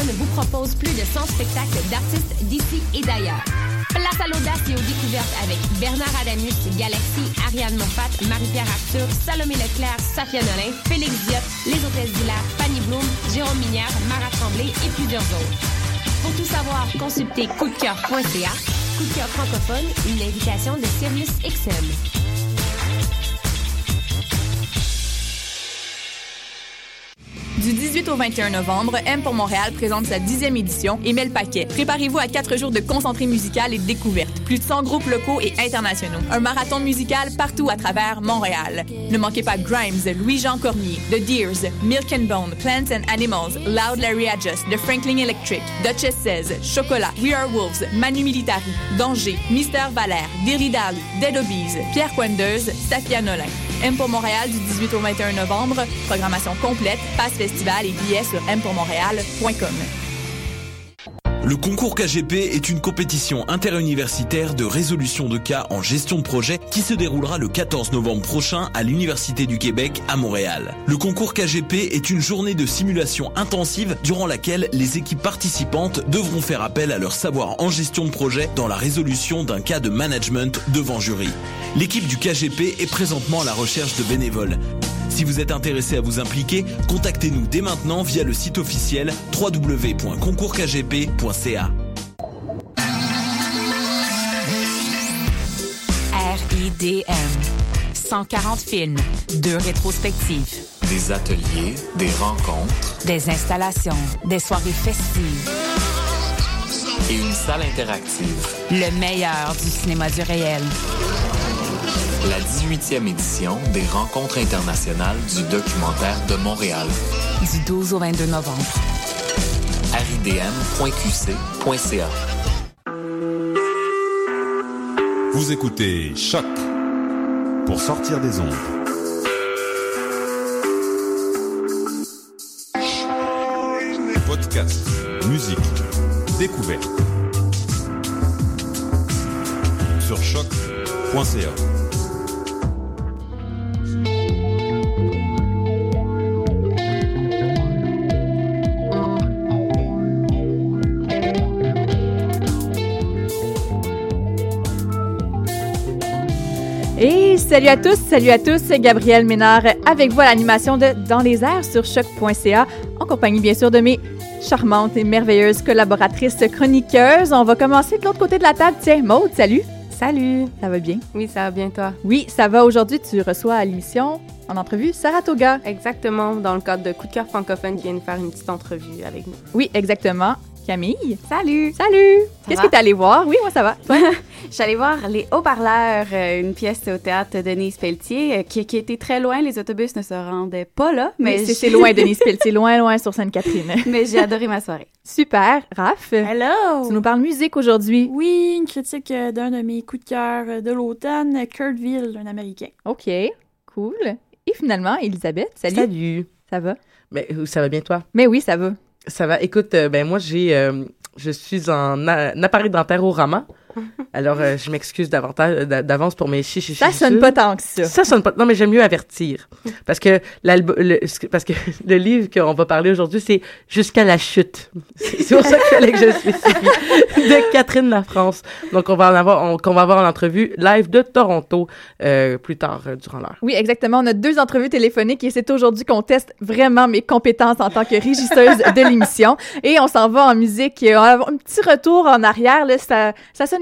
vous propose plus de 100 spectacles d'artistes d'ici et d'ailleurs. Place à l'audace et aux découvertes avec Bernard Adamus, Galaxy, Ariane Moffat, Marie-Pierre Arthur, Salomé Leclerc, Safia Nolin, Félix Diop, Les Hôtesses d'Hilaire, Fanny Bloom, Jérôme Minière, Mara Tremblay et plusieurs autres. Pour tout savoir, consultez coupdecoeur.ca. Coup de cœur francophone, une invitation de Sirius XM. Du 18 au 21 novembre, M pour Montréal présente sa dixième édition et met le paquet. Préparez-vous à quatre jours de concentré musical et de découverte. Plus de 100 groupes locaux et internationaux. Un marathon musical partout à travers Montréal. Ne manquez pas Grimes, Louis-Jean Cormier, The Deers, Milk and Bone, Plants and Animals, Loud Larry Adjust, The Franklin Electric, Duchess 16, Chocolat, We Are Wolves, Manu Militari, Danger, Mister Valère, Dally, Dead Obies, Pierre Quendeuse, Safia Nolin. M pour Montréal du 18 au 21 novembre. Programmation complète, passe festival et billets sur mpourmontréal.com. Le concours KGP est une compétition interuniversitaire de résolution de cas en gestion de projet qui se déroulera le 14 novembre prochain à l'Université du Québec à Montréal. Le concours KGP est une journée de simulation intensive durant laquelle les équipes participantes devront faire appel à leur savoir en gestion de projet dans la résolution d'un cas de management devant jury. L'équipe du KGP est présentement à la recherche de bénévoles. Si vous êtes intéressé à vous impliquer, contactez-nous dès maintenant via le site officiel www.concoursKGP.ca. RIDM. 140 films, deux rétrospectives, Des ateliers, des rencontres des installations, des soirées festives, et une salle interactive. le meilleur du cinéma du réel. La 18e édition des rencontres internationales du documentaire de Montréal. Du 12 au 22 novembre. ridm.qc.ca. Vous écoutez Choc pour sortir des ondes. Podcast, musique, découverte. Sur choc.ca. salut à tous, salut à tous, Gabrielle Ménard avec vous à l'animation de Dans les airs sur choc.ca, en compagnie bien sûr de mes charmantes et merveilleuses collaboratrices chroniqueuses. On va commencer de l'autre côté de la table. Tiens, Maude, salut. Salut! Ça va bien? Oui, ça va bien, toi? Oui, ça va. Aujourd'hui, tu reçois à l'émission, en entrevue, Saratoga. Exactement, dans le cadre de Coup de cœur francophone qui vient nous faire une petite entrevue avec nous. Oui, exactement. Camille. Salut! Salut! Qu'est-ce va? que t'es allée voir? Oui, moi, ça va. Toi? Je suis allée voir Les Haut-Parleurs, euh, une pièce au théâtre de Denise Pelletier, euh, qui, qui était très loin. Les autobus ne se rendaient pas là, Mais mais, c'est c'est loin, Denise Pelletier, loin, loin sur Sainte-Catherine. mais j'ai adoré ma soirée. Super. Raph, Hello! tu nous parles musique aujourd'hui. Oui, une critique euh, d'un de mes coups de cœur de l'automne, Kurtville, un Américain. OK, cool. Et finalement, Elisabeth, salut. Salut. Ça va? Euh, ça va bien, toi? Mais oui, ça va. Ça va. Écoute, euh, ben, moi, j'ai, euh, je suis en appareil dentaire au Rama. Alors, euh, je m'excuse davantage, d'a- d'avance pour mes chichis. Ça sonne pas tant que ça. Ça sonne pas. Non, mais j'aime mieux avertir. Parce que le, parce que le livre qu'on va parler aujourd'hui, c'est Jusqu'à la chute. C'est pour ça qu'il fallait que je spécifie. De Catherine La France. Donc, on va en avoir, on, qu'on va avoir l'entrevue live de Toronto, euh, plus tard, euh, durant l'heure. Oui, exactement. On a deux entrevues téléphoniques et c'est aujourd'hui qu'on teste vraiment mes compétences en tant que régisseuse de l'émission. Et on s'en va en musique. Un petit retour en arrière. Là, ça, ça sonne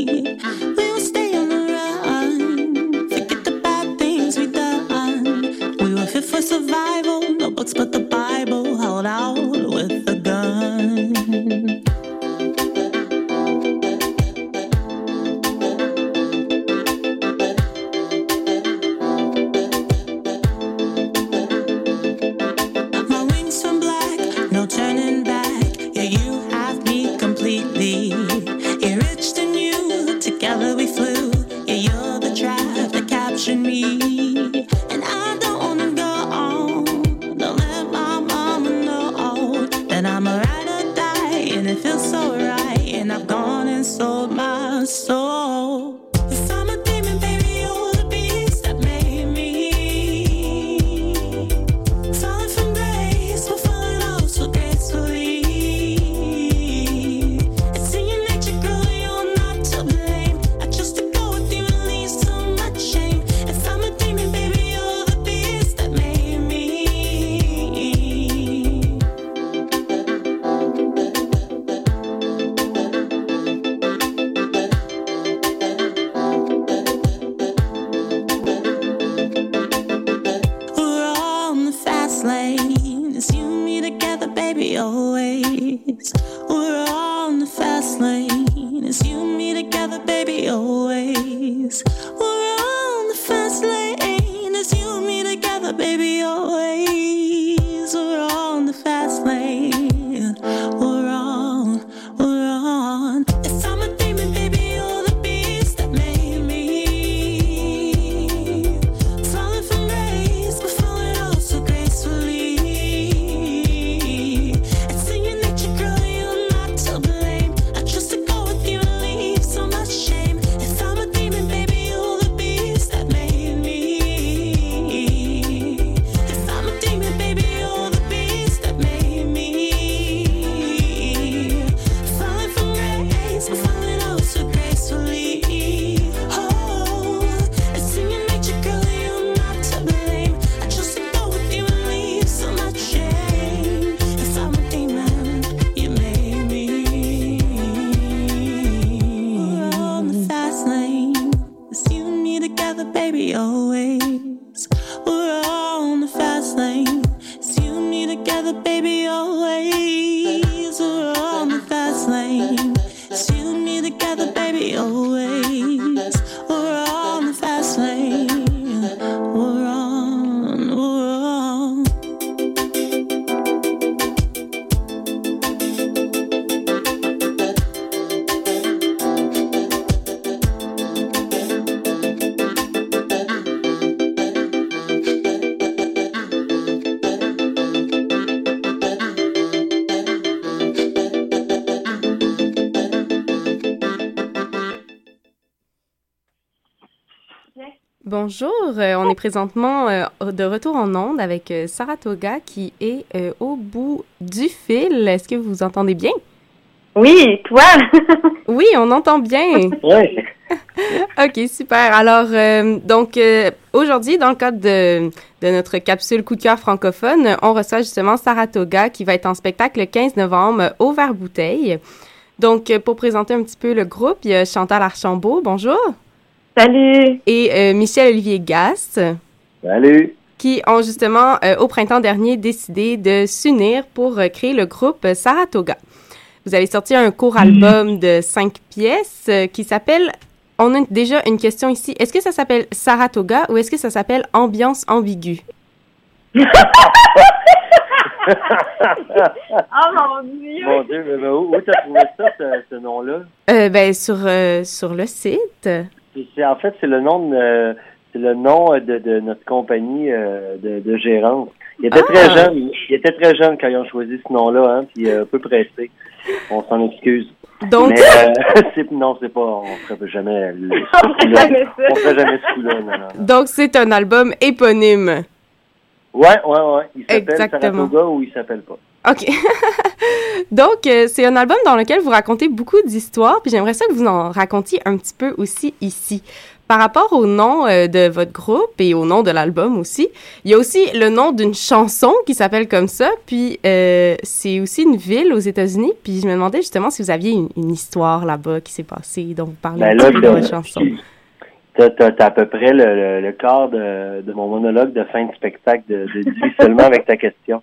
présentement euh, de retour en onde avec euh, Saratoga qui est euh, au bout du fil. Est-ce que vous entendez bien? Oui, toi? oui, on entend bien. Oui. OK, super. Alors, euh, donc, euh, aujourd'hui, dans le cadre de, de notre capsule coup de cœur francophone, on reçoit justement Saratoga qui va être en spectacle le 15 novembre au Vert Bouteille. Donc, pour présenter un petit peu le groupe, il y a Chantal Archambault. Bonjour. Salut. Et euh, Michel-Olivier Gast. Salut. Qui ont justement, euh, au printemps dernier, décidé de s'unir pour euh, créer le groupe Saratoga. Vous avez sorti un court album de cinq pièces euh, qui s'appelle. On a déjà une question ici. Est-ce que ça s'appelle Saratoga ou est-ce que ça s'appelle Ambiance ambiguë? oh mon Dieu! Mon Dieu, mais, mais où, où t'as trouvé ça, ce, ce nom-là? Euh, ben, sur, euh, sur le site. C'est- En fait, c'est le nom de, c'est le nom de, de notre compagnie euh, de, de gérance. Il était Ah! très jeune. Il était très jeune quand ils ont choisi ce nom-là, hein, puis euh, un peu pressé. On s'en excuse. Donc- Mais, euh, non, c'est pas. On ferait jamais. le- jamais ça. On ferait jamais ce coup-là. Non, non, non. Donc, c'est un album éponyme. Ouais, ouais, ouais. Il s'appelle. Saratoga ou il s'appelle pas. OK. Donc, euh, c'est un album dans lequel vous racontez beaucoup d'histoires, puis j'aimerais ça que vous en racontiez un petit peu aussi ici. Par rapport au nom euh, de votre groupe et au nom de l'album aussi, il y a aussi le nom d'une chanson qui s'appelle comme ça, puis euh, c'est aussi une ville aux États-Unis, puis je me demandais justement si vous aviez une, une histoire là-bas qui s'est passée, dont vous parlez Ben là, de votre chanson. T'as, t'as, t'as à peu près le, le, le quart de, de mon monologue de fin de spectacle de, de dit seulement avec ta question.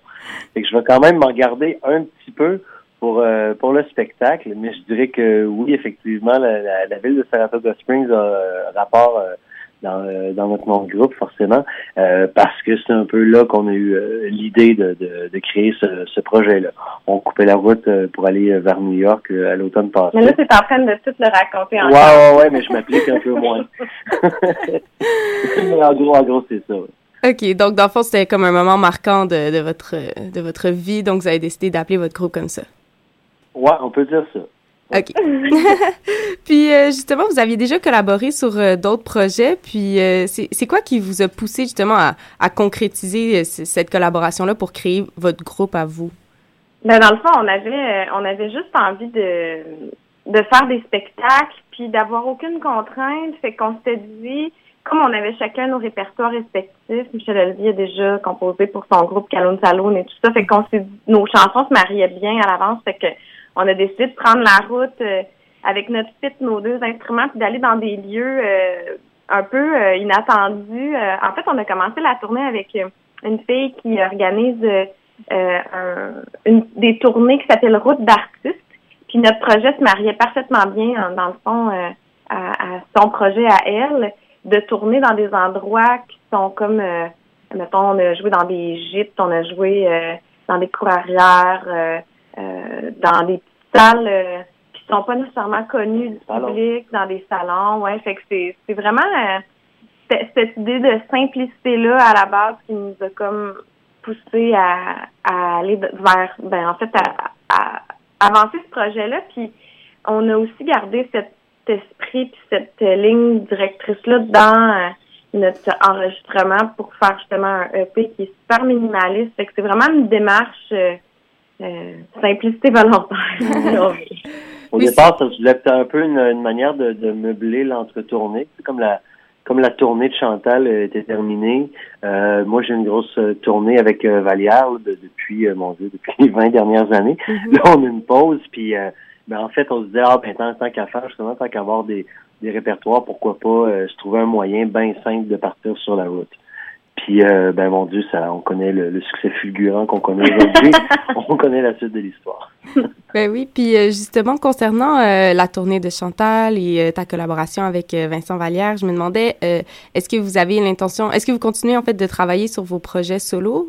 Fait que je vais quand même m'en garder un petit peu pour euh, pour le spectacle, mais je dirais que oui, effectivement, la, la, la ville de Saratoga Springs a euh, rapport euh, dans, euh, dans notre nom de groupe, forcément, euh, parce que c'est un peu là qu'on a eu euh, l'idée de, de, de créer ce, ce projet-là. On coupait la route euh, pour aller vers New York euh, à l'automne passé. Mais là, t'es en train de tout le raconter Ouais, encore. ouais, ouais, mais je m'applique un peu moins. Mais en gros, en gros, c'est ça. ouais. OK, donc dans le fond, c'était comme un moment marquant de, de, votre, de votre vie, donc vous avez décidé d'appeler votre groupe comme ça. Ouais, on peut dire ça. OK. puis euh, justement, vous aviez déjà collaboré sur euh, d'autres projets. Puis euh, c'est quoi qui vous a poussé justement à, concrétiser cette collaboration-là pour créer votre groupe à vous? Ben, dans le fond, on avait, on avait juste envie de, de faire des spectacles, puis d'avoir aucune contrainte. Fait qu'on s'était dit, comme on avait chacun nos répertoires respectifs, Michel Olivier a déjà composé pour son groupe Calone Saloon et tout ça, fait qu'on s'est nos chansons se mariaient bien à l'avance, fait que on a décidé de prendre la route euh, avec notre fit, nos deux instruments, puis d'aller dans des lieux euh, un peu euh, inattendus. Euh, en fait, on a commencé la tournée avec euh, une fille qui organise un- une, des tournées qui s'appellent Route d'artistes. Puis notre projet se mariait parfaitement bien, hein, dans le fond, à, à son projet à elle, de tourner dans des endroits qui sont comme, mettons, on a joué dans des gîtes, on a joué dans des cours arrière, euh, dans des salles euh, qui sont pas nécessairement connues du public, dans des salons. Ouais, fait que c'est c'est vraiment euh, cette- idée de simplicité-là à la base qui nous a comme poussé à, à aller vers, ben en fait, à, à avancer ce projet-là. Puis on a aussi gardé cet esprit puis cette euh, ligne directrice-là dans euh, notre enregistrement pour faire justement un EP qui est super minimaliste. Fait que c'est vraiment une démarche euh, simplicité volontaire. Au départ, ça se un peu une, une manière de, de meubler l'entretournée. C'est comme la comme la tournée de Chantal euh, était terminée. euh, moi, j'ai une grosse euh, tournée avec euh, Vallière là, de- depuis, euh, mon Dieu, depuis les 20 dernières années. Là, on a une pause, puis euh, ben, en fait, on se disait, ah, ben, tant, tant qu'à faire, justement, tant qu'à avoir des, des répertoires, pourquoi pas euh, se trouver un moyen bien simple de partir sur la route. Puis, euh, ben, mon Dieu, ça, on connaît le, le succès fulgurant qu'on connaît aujourd'hui. on connaît la suite de l'histoire. Ben oui, puis euh, justement, concernant euh, la tournée de Chantal et euh, ta collaboration avec euh, Vincent Vallière, je me demandais, euh, est-ce que vous avez l'intention, est-ce que vous continuez en fait de travailler sur vos projets solo?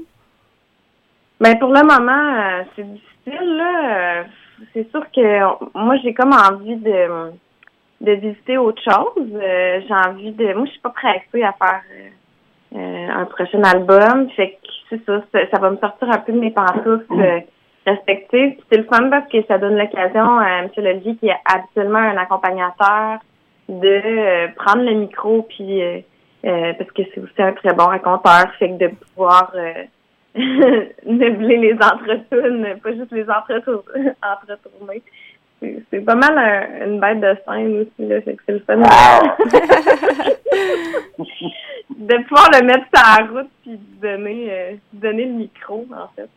Ben pour le moment, euh, c'est difficile là. C'est sûr que moi j'ai comme envie de de visiter autre chose. Euh, j'ai envie de. Moi, je suis pas pressée à faire un prochain album. Fait que c'est ça, ça, ça va me sortir un peu de mes pantoufles euh, respectives. C'est le fun parce que ça donne l'occasion à M. Lelier, qui est habituellement un accompagnateur, de euh, prendre le micro puis euh, euh, parce que c'est aussi un très bon raconteur, fait que de pouvoir euh, meubler les entretunes, pas juste les entretour- entretournées. C'est pas mal un- une bête de scène aussi, là, fait que c'est le fun. de pouvoir le mettre sur la route puis donner, euh, donner le micro, en fait.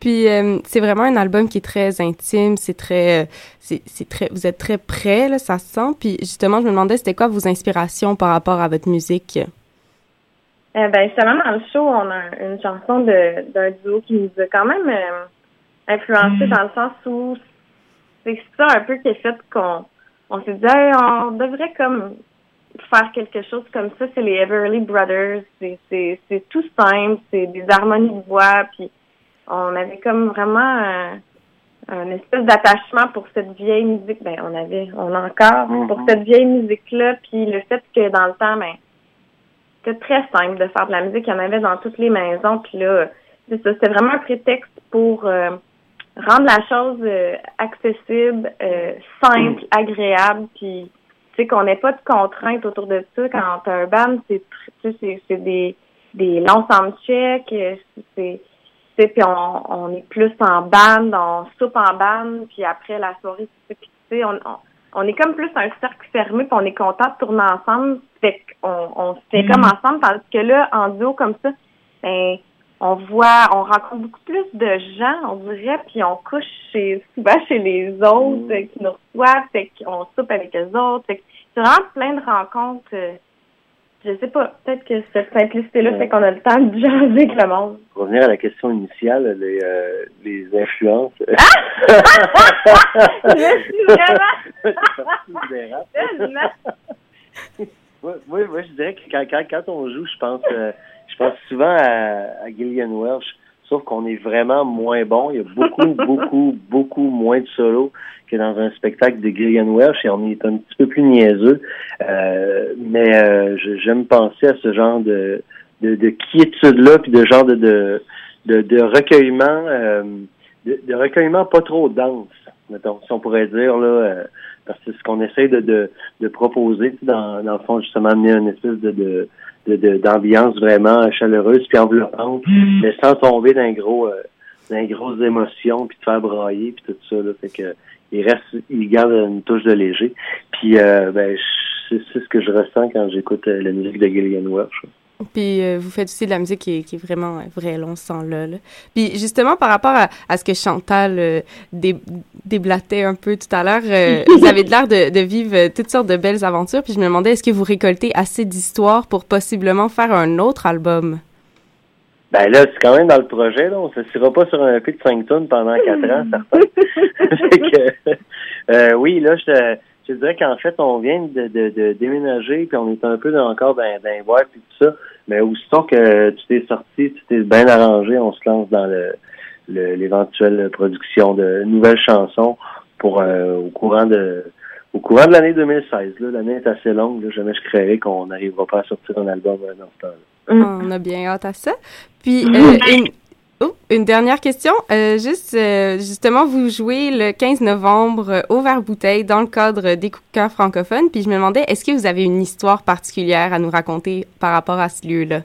Puis euh, c'est vraiment un album qui est très intime, c'est très, euh, c'est c'est très, vous êtes très près là, ça se sent. Puis justement, je me demandais c'était quoi vos inspirations par rapport à votre musique? Euh, ben, justement, dans le show, on a une chanson de- d'un duo qui nous a quand même euh, influencé dans le sens où c'est ça un peu qui a fait qu'on on s'est dit, Hey, on devrait comme faire quelque chose comme ça. C'est les Everly Brothers. C'est- tout simple. C'est des harmonies de voix. Puis on avait comme vraiment euh, un espèce d'attachement pour cette vieille musique. Ben, on avait, on a encore pour cette vieille musique-là. Puis le fait que dans le temps, ben, c'était très simple de faire de la musique. Il y en avait dans toutes les maisons. Puis là, c'est ça. C'était vraiment un prétexte pour euh, rendre la chose euh, accessible, euh, simple, agréable. Puis, tu sais, qu'on n'ait pas de contraintes autour de ça. Quand t'as un band, c'est tu sais, c'est c'est des, des longs soundchecks. euh, C'est tu sais, puis on, on est plus en bande, on soupe en bande, puis après la soirée, tu sais, puis tu sais, on, on, on est comme plus un cercle fermé, puis on est content de tourner ensemble, fait qu'on on se fait comme ensemble, tandis que là, en duo comme ça, ben, on voit, on rencontre beaucoup plus de gens, on dirait, puis on couche chez, souvent chez les autres euh, qui nous reçoivent, fait qu'on soupe avec les autres, fait c'est vraiment plein de rencontres, euh, je sais pas, peut-être que cette simplicité-là fait qu'on a le temps de jaser avec le monde. Pour revenir à la question initiale, les, euh, les influences. Je suis vraiment... Oui, oui, je dirais que quand, quand, quand on joue, je pense, euh, je pense souvent à, à Gillian Welch, sauf qu'on est vraiment moins bon. Il y a beaucoup, beaucoup, beaucoup moins de solos que dans un spectacle de Gillian Welch et on est un petit peu plus niaiseux. Euh, mais euh, j'aime penser à ce genre de, de, de quiétude-là, puis de genre de, de, de, de recueillement, euh, de, de recueillement pas trop dense, mettons, si on pourrait dire, là. euh, parce que c'est ce qu'on essaie de, de, de proposer, dans, dans le fond, justement, amener une espèce de, de, de, de- d'ambiance vraiment chaleureuse puis enveloppante, mais sans tomber dans un gros, euh, dans grosses émotions puis te faire brailler puis tout ça, là. Fait que, il reste, il garde une touche de léger. Puis, euh, ben, c'est ce que je ressens quand j'écoute euh, la musique de Gillian Welch. Puis euh, vous faites aussi de la musique qui est, qui est vraiment euh, vrai, là, on sent là, là. Puis justement, par rapport à, à ce que Chantal euh, dé- déblatait un peu tout à l'heure, euh, vous avez de l'air de, de vivre toutes sortes de belles aventures. Puis je me demandais, est-ce que vous récoltez assez d'histoires pour possiblement faire un autre album? Ben là, c'est quand même dans le projet, là. On ne s'assira pas sur un EP de 5 tonnes pendant 4 ans, que, euh, oui, là, je, je dirais qu'en fait, on vient de, de, de déménager, puis on est un peu dans- encore dans, dans les boîtes et tout ça. Mais aussitôt que tu t'es sorti, tu t'es bien arrangé, on se lance dans le le- l'éventuelle production de nouvelles chansons pour euh, au courant de au courant de l'année 2016. là. L'année est assez longue. Là. Jamais je créerais qu'on n'arrivera pas à sortir un album euh, dans ce temps-là. On a bien hâte à ça. Puis, euh, une, oh, une dernière question. Euh, juste, euh, justement, vous jouez le 15 novembre euh, au Verre-Bouteille dans le cadre des coups de cœur francophones. Puis, je me demandais, est-ce que vous avez une histoire particulière à nous raconter par rapport à ce lieu-là?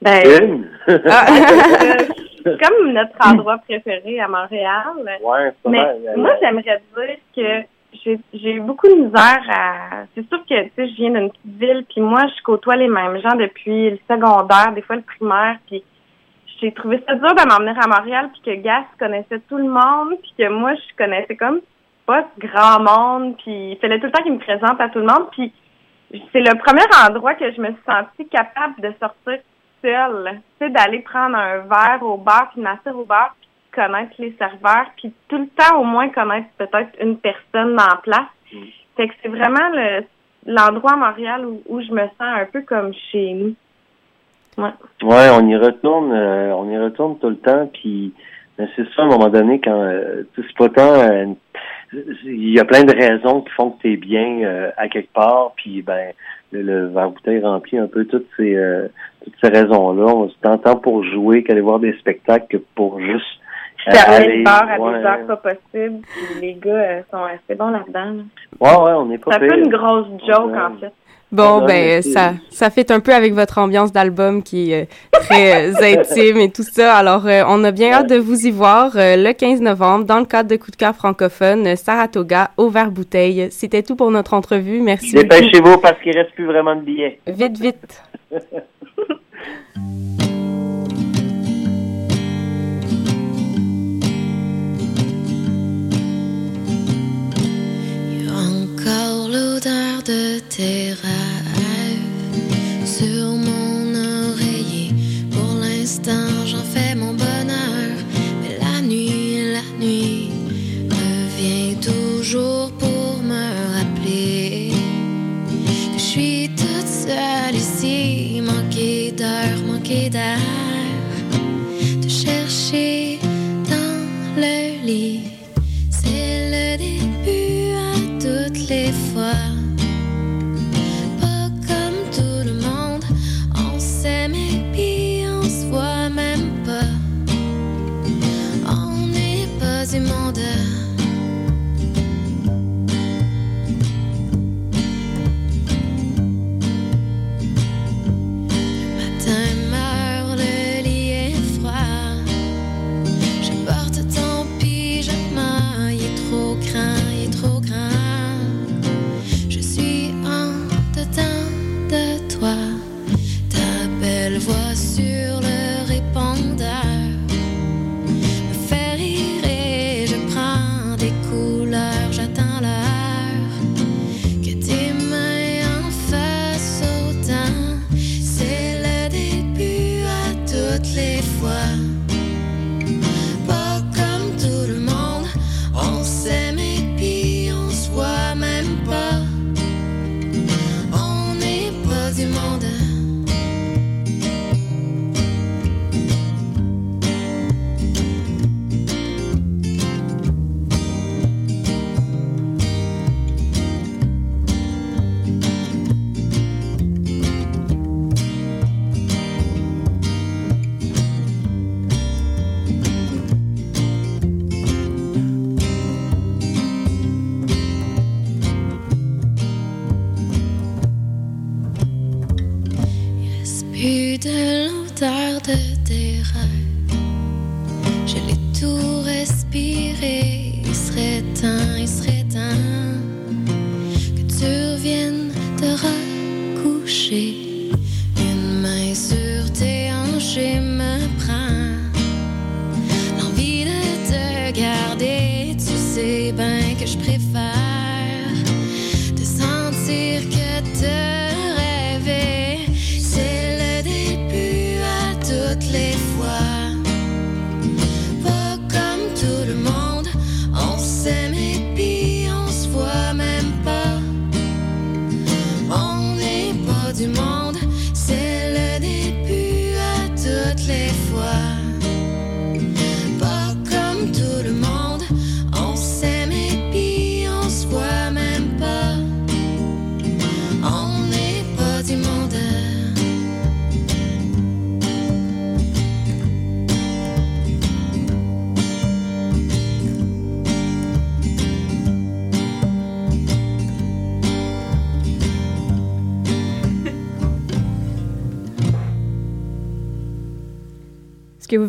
Ben, Une? Ah, comme notre endroit préféré à Montréal. Ouais, Mais moi, j'aimerais dire que j'ai j'ai eu beaucoup de misère à. C'est sûr que tu sais, je viens d'une petite ville, puis moi, je côtoie les mêmes gens depuis le secondaire, des fois le primaire, puis j'ai trouvé ça dur de m'emmener à Montréal, puis que Gas connaissait tout le monde, puis que moi, je connaissais comme pas ce grand monde, puis il fallait tout le temps qu'il me présente à tout le monde, puis c'est le premier endroit que je me suis sentie capable de sortir seule, tu sais, d'aller prendre un verre au bar, puis m'asseoir au bar, puis connaître les serveurs, puis tout le temps au moins connaître peut-être une personne la place. Fait que c'est vraiment le l'endroit à Montréal où, où je me sens un peu comme chez nous. Ouais. Ouais, on y retourne, euh, on y retourne tout le temps, puis c'est ça à un moment donné quand euh, c'est pas tant euh, il y a plein de raisons qui font que tu es bien euh, à quelque part, puis ben le, le verre bouteille remplit un peu toutes ces euh, toutes ces raisons-là. On se tant pour jouer qu'aller voir des spectacles que pour juste euh, aller- le bar à ouais, des heures pas possibles, les gars euh, sont assez bons là-dedans. là. ouais, ouais, on n'est pas C'est un peu une grosse joke, en fait. Bon, Ah, ben, ça, ça fait un peu avec votre ambiance d'album qui est euh, très euh, intime et tout ça. Alors, euh, on a bien hâte de vous y voir euh, le 15 novembre dans le cadre de Coup de cœur francophone, Saratoga, au verre-bouteille. C'était tout pour notre entrevue. Merci. Dépêchez-vous parce qu'il reste plus vraiment de billets. Vite, vite. Encore l'odeur de tes rêves sur mon oreiller. Pour l'instant, j'en fais mon bonheur. Mais la nuit, la nuit revient toujours pour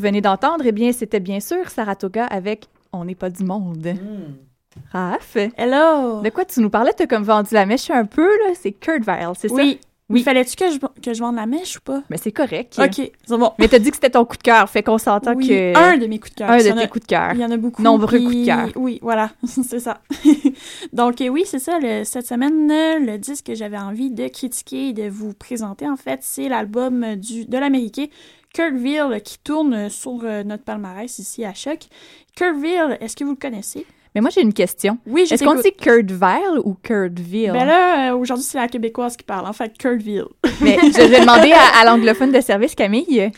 venez d'entendre, eh bien, c'était bien sûr Saratoga avec On n'est pas du monde. Raph? Hello. De quoi tu nous parlais? T'as comme vendu la mèche un peu, là? C'est Kurt Vile, c'est ça? Oui. Oui. Fallait-tu que je, que je vende la mèche ou pas? Mais c'est correct. OK, c'est bon. Mais t'as dit que c'était ton coup de cœur, fait qu'on s'entend Oui, que... un de mes coups de cœur. Un de en a- tes coups de cœur. Il y en a beaucoup. Nombreux puis- coups de cœur. Oui, voilà, c'est ça. Donc euh, oui, c'est ça. le- cette semaine, le disque que j'avais envie de critiquer et de vous présenter, en fait, c'est l'album du de l'Américain Kurtville qui tourne sur euh, notre palmarès ici à Choc. Kurtville, est-ce que vous le connaissez? Mais moi, j'ai une question. Oui, je Est-ce qu'on dit Kurt Vile ou Kurtville? Ben là, euh, aujourd'hui, c'est la québécoise qui parle, en fait, Kurtville. Mais je vais demander à, à l'anglophone de service, Camille.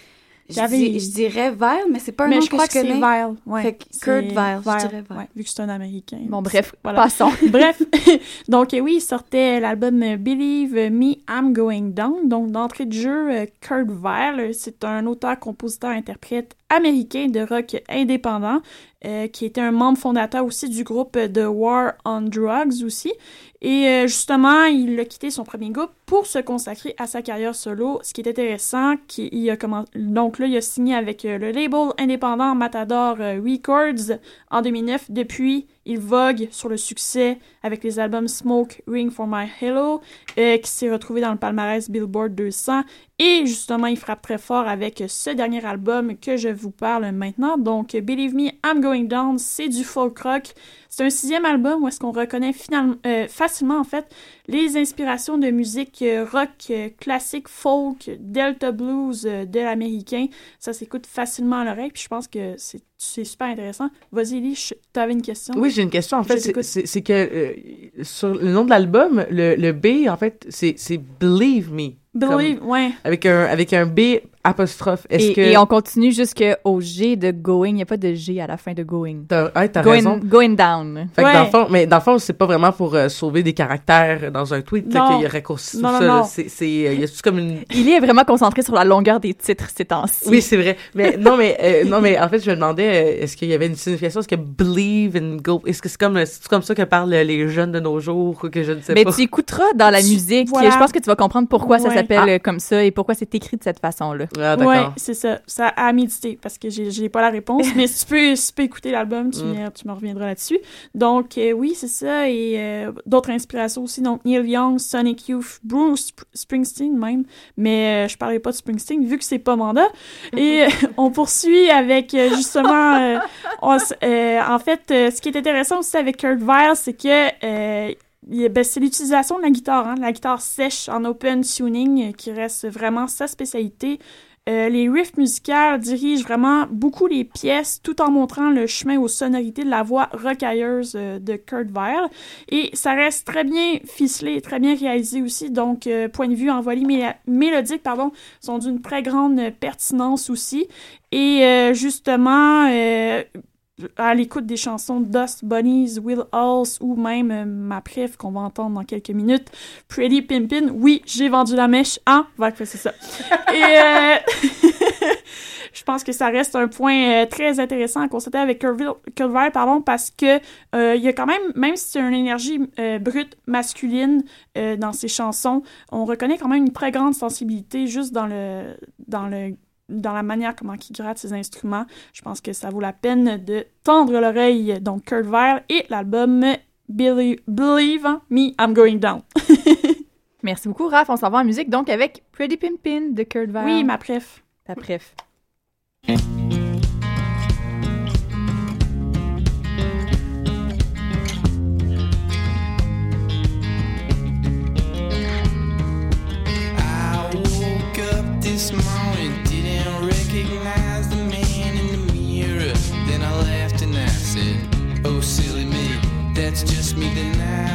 Je, dis- je dirais Vile, mais c'est pas un Mais nom je que crois je que c'est connais. Vile. Ouais. Fait que C'est Kurt Vile, je dirais Vile. ouais, vu que c'est un Américain. Bon, bref, Voilà. passons. bref, donc euh, oui, il sortait l'album euh, Believe Me, I'm Going Down. Donc d'entrée de jeu, euh, Kurt Vile, c'est un auteur, compositeur, interprète américain de rock indépendant, euh, qui était un membre fondateur aussi du groupe The War on Drugs aussi. Et euh, justement, il a quitté son premier groupe pour se consacrer à sa carrière solo. Ce qui est intéressant, qu'il il a commen- donc là, il a signé avec euh, le label indépendant Matador Records en 2009. Depuis, il vogue sur le succès avec les albums Smoke, Ring for My Halo, euh, qui s'est retrouvé dans le palmarès Billboard 200. Et justement, il frappe très fort avec ce dernier album que je vous parle maintenant. Donc, Believe Me, I'm Going Down, c'est du folk rock. C'est un sixième album où est-ce qu'on reconnaît finalement, euh, facilement, en fait, les inspirations de musique euh, rock euh, classique, folk, delta blues de l'américain. Ça s'écoute facilement à l'oreille, puis je pense que c'est c'est super intéressant. Vas-y, tu avais une question? Oui, j'ai une question. En fait, c'est- que euh, sur le nom de l'album, le, le B, en fait, c'est Believe Me. Believe, Comme- ouais. Avec un, avec un B apostrophe. Est-ce Et, que. et on continue jusqu'au G de going. Il n'y a pas de G à la fin de going. T'as ouais, t'as going, raison. Going down. Fait que dans le fond, mais dans le fond, c'est pas vraiment pour euh, sauver des caractères dans un tweet Non. qu'il raccourci tout Non, non, ça. là. C'est, c'est, euh, il y a comme une. Il est vraiment concentré sur la longueur des titres ces temps-ci. Oui, c'est vrai. Mais non, mais euh, non, mais en fait, je me demandais, euh, est-ce qu'il y avait une signification, est-ce que believe in go, est-ce que c'est comme, c'est comme ça que parlent les jeunes de nos jours, ou que je ne sais Mais pas? tu écouteras dans la musique. voilà. Je pense que tu vas comprendre pourquoi ça Ouais. S'appelle Ah. comme ça et pourquoi c'est écrit de cette façon-là. Ah, Ouais, c'est ça. Ça à méditer parce que j'ai j'ai pas la réponse. mais si tu peux, si tu peux écouter l'album, tu, Mm. me- tu me reviendras là-dessus. Donc, euh, oui, c'est ça. Et euh, d'autres inspirations aussi. Donc, Neil Young, Sonic Youth, Bruce Sp- Springsteen même. Mais euh, je parlais pas de Springsteen vu que c'est pas mandat. Et euh, on poursuit avec justement. euh, on euh, en fait, euh, ce qui est intéressant aussi avec Kurt Vile, c'est que. Ben, c'est l'utilisation de la guitare, hein, la guitare sèche en open tuning qui reste vraiment sa spécialité. Euh, les riffs musicales dirigent vraiment beaucoup les pièces tout en montrant le chemin aux sonorités de la voix rocailleuse euh, de Kurt Vile. Et ça reste très bien ficelé, très bien réalisé aussi. Donc, euh, point de vue envolé méla- mélodique, pardon, sont d'une très grande pertinence aussi. Et euh, justement, euh, à l'écoute des chansons Dust Bunnies, Will Halls ou même euh, ma préf qu'on va entendre dans quelques minutes, Pretty Pimpin. Oui, j'ai vendu la mèche. Hein? Va que c'est ça. Et euh, je pense que ça reste un point euh, très intéressant à constater avec Curville, pardon, parce que il y a quand même, même si c'est une énergie brute masculine dans ses chansons, on reconnaît quand même une très grande sensibilité juste dans le dans le dans la manière comment il gratte ses instruments. Je pense que ça vaut la peine de tendre l'oreille. Donc, Kurt Vile et l'album Believe, Believe Me, I'm Going Down. Merci beaucoup, Raph. On s'en va en musique donc avec Pretty Pimpin de Kurt Vile. Oui, ma préf. Ta préf. I woke up this morning, It's just me tonight.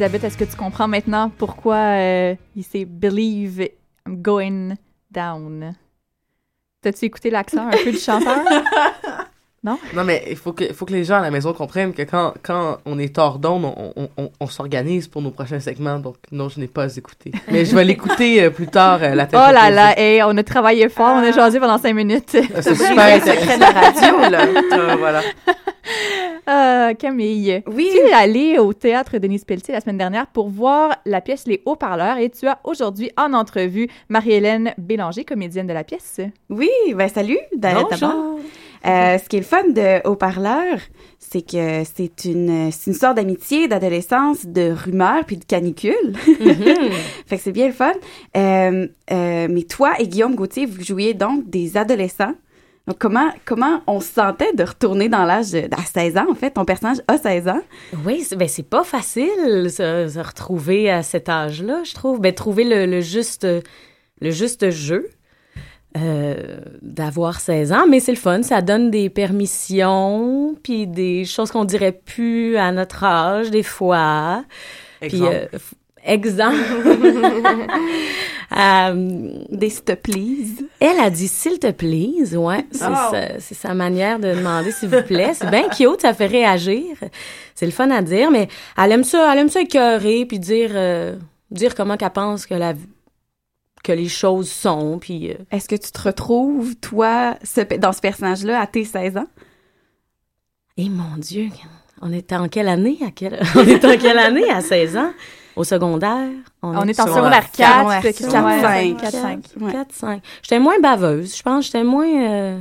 Elisabeth, est-ce que tu comprends maintenant pourquoi euh, il s'est Believe I'm going down? T'as-tu écouté l'accent un peu du chanteur? Non? Non, mais il faut que, les gens à la maison comprennent que quand, on est hors d'onde, on, s'organise pour nos prochains segments. Donc, non, je n'ai pas écouté. Mais je vais l'écouter euh, plus tard, euh, la tête. Oh là là, hey, on a travaillé fort, on a ah. jasé pendant cinq minutes. Ah, c'est super intéressant. C'est la radio, là. voilà. Ah, Camille. Oui. Tu es allée au théâtre Denise Pelletier la semaine dernière pour voir la pièce Les Haut-Parleurs et tu as aujourd'hui en entrevue Marie-Hélène Bélanger, comédienne de la pièce. Oui, ben salut Bonjour. d'abord. Euh, ce qui est le fun de Haut-Parleur, c'est que c'est une, c'est une sorte d'amitié, d'adolescence, de rumeurs puis de canicule. fait que c'est bien le fun. Euh, euh, mais toi et Guillaume Gauthier, vous jouiez donc des adolescents. Donc comment, comment on se sentait de retourner dans l'âge de, à 16 ans, en fait? Ton personnage a 16 ans. Oui, c'est ben, c'est pas facile se, se retrouver à cet âge-là, je trouve. Ben, trouver le, le juste, le juste jeu euh, d'avoir 16 ans, mais c'est le fun. Ça donne des permissions, puis des choses qu'on dirait plus à notre âge, des fois. Puis, Exemple. euh, exemple. Euh, des s'il te please. Elle a dit s'il te please, ouais. C'est Oh. sa, c'est sa manière de demander s'il vous plaît. C'est bien cute, ça fait réagir. C'est le fun à dire, mais elle aime ça, elle aime ça écœurer puis dire, euh, dire comment qu'elle pense que la que les choses sont, puis... euh, Est-ce que tu te retrouves, toi, ce dans ce personnage-là, à tes 16 ans? Eh mon Dieu, on est en quelle année? À quelle... On est en quelle année à 16 ans? Au secondaire? On est en secondaire 4, quatre, 4, cinq, 5. quatre, 5. quatre, cinq. J'étais moins baveuse, je pense. J'étais moins... euh,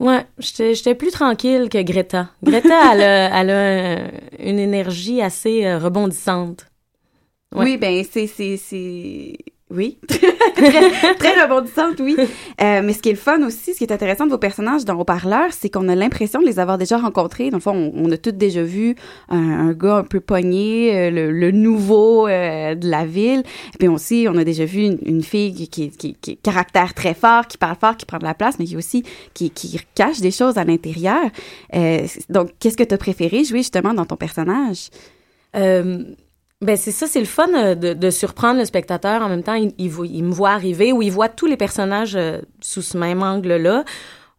Ouais, j'étais j'étais plus tranquille que Greta. Greta, elle a, elle a une énergie assez euh, rebondissante. Ouais. Oui, ben c'est oui, très, très rebondissante, oui. Euh, mais ce qui est le fun aussi, ce qui est intéressant de vos personnages dans Haut-Parleurs, c'est qu'on a l'impression de les avoir déjà rencontrés. Dans le fond, on, on a tous déjà vu un, un gars un peu pogné, euh, le, le nouveau euh, de la ville. Et puis aussi, on a déjà vu une, une fille qui, qui, qui, qui a caractère très fort, qui parle fort, qui prend de la place, mais qui aussi qui, qui cache des choses à l'intérieur. Euh, donc, qu'est-ce que tu as préféré jouer justement dans ton personnage? Ben c'est ça, c'est le fun euh, de, de surprendre le spectateur. En même temps, il, il, il me voit arriver ou il voit tous les personnages euh, sous ce même angle-là.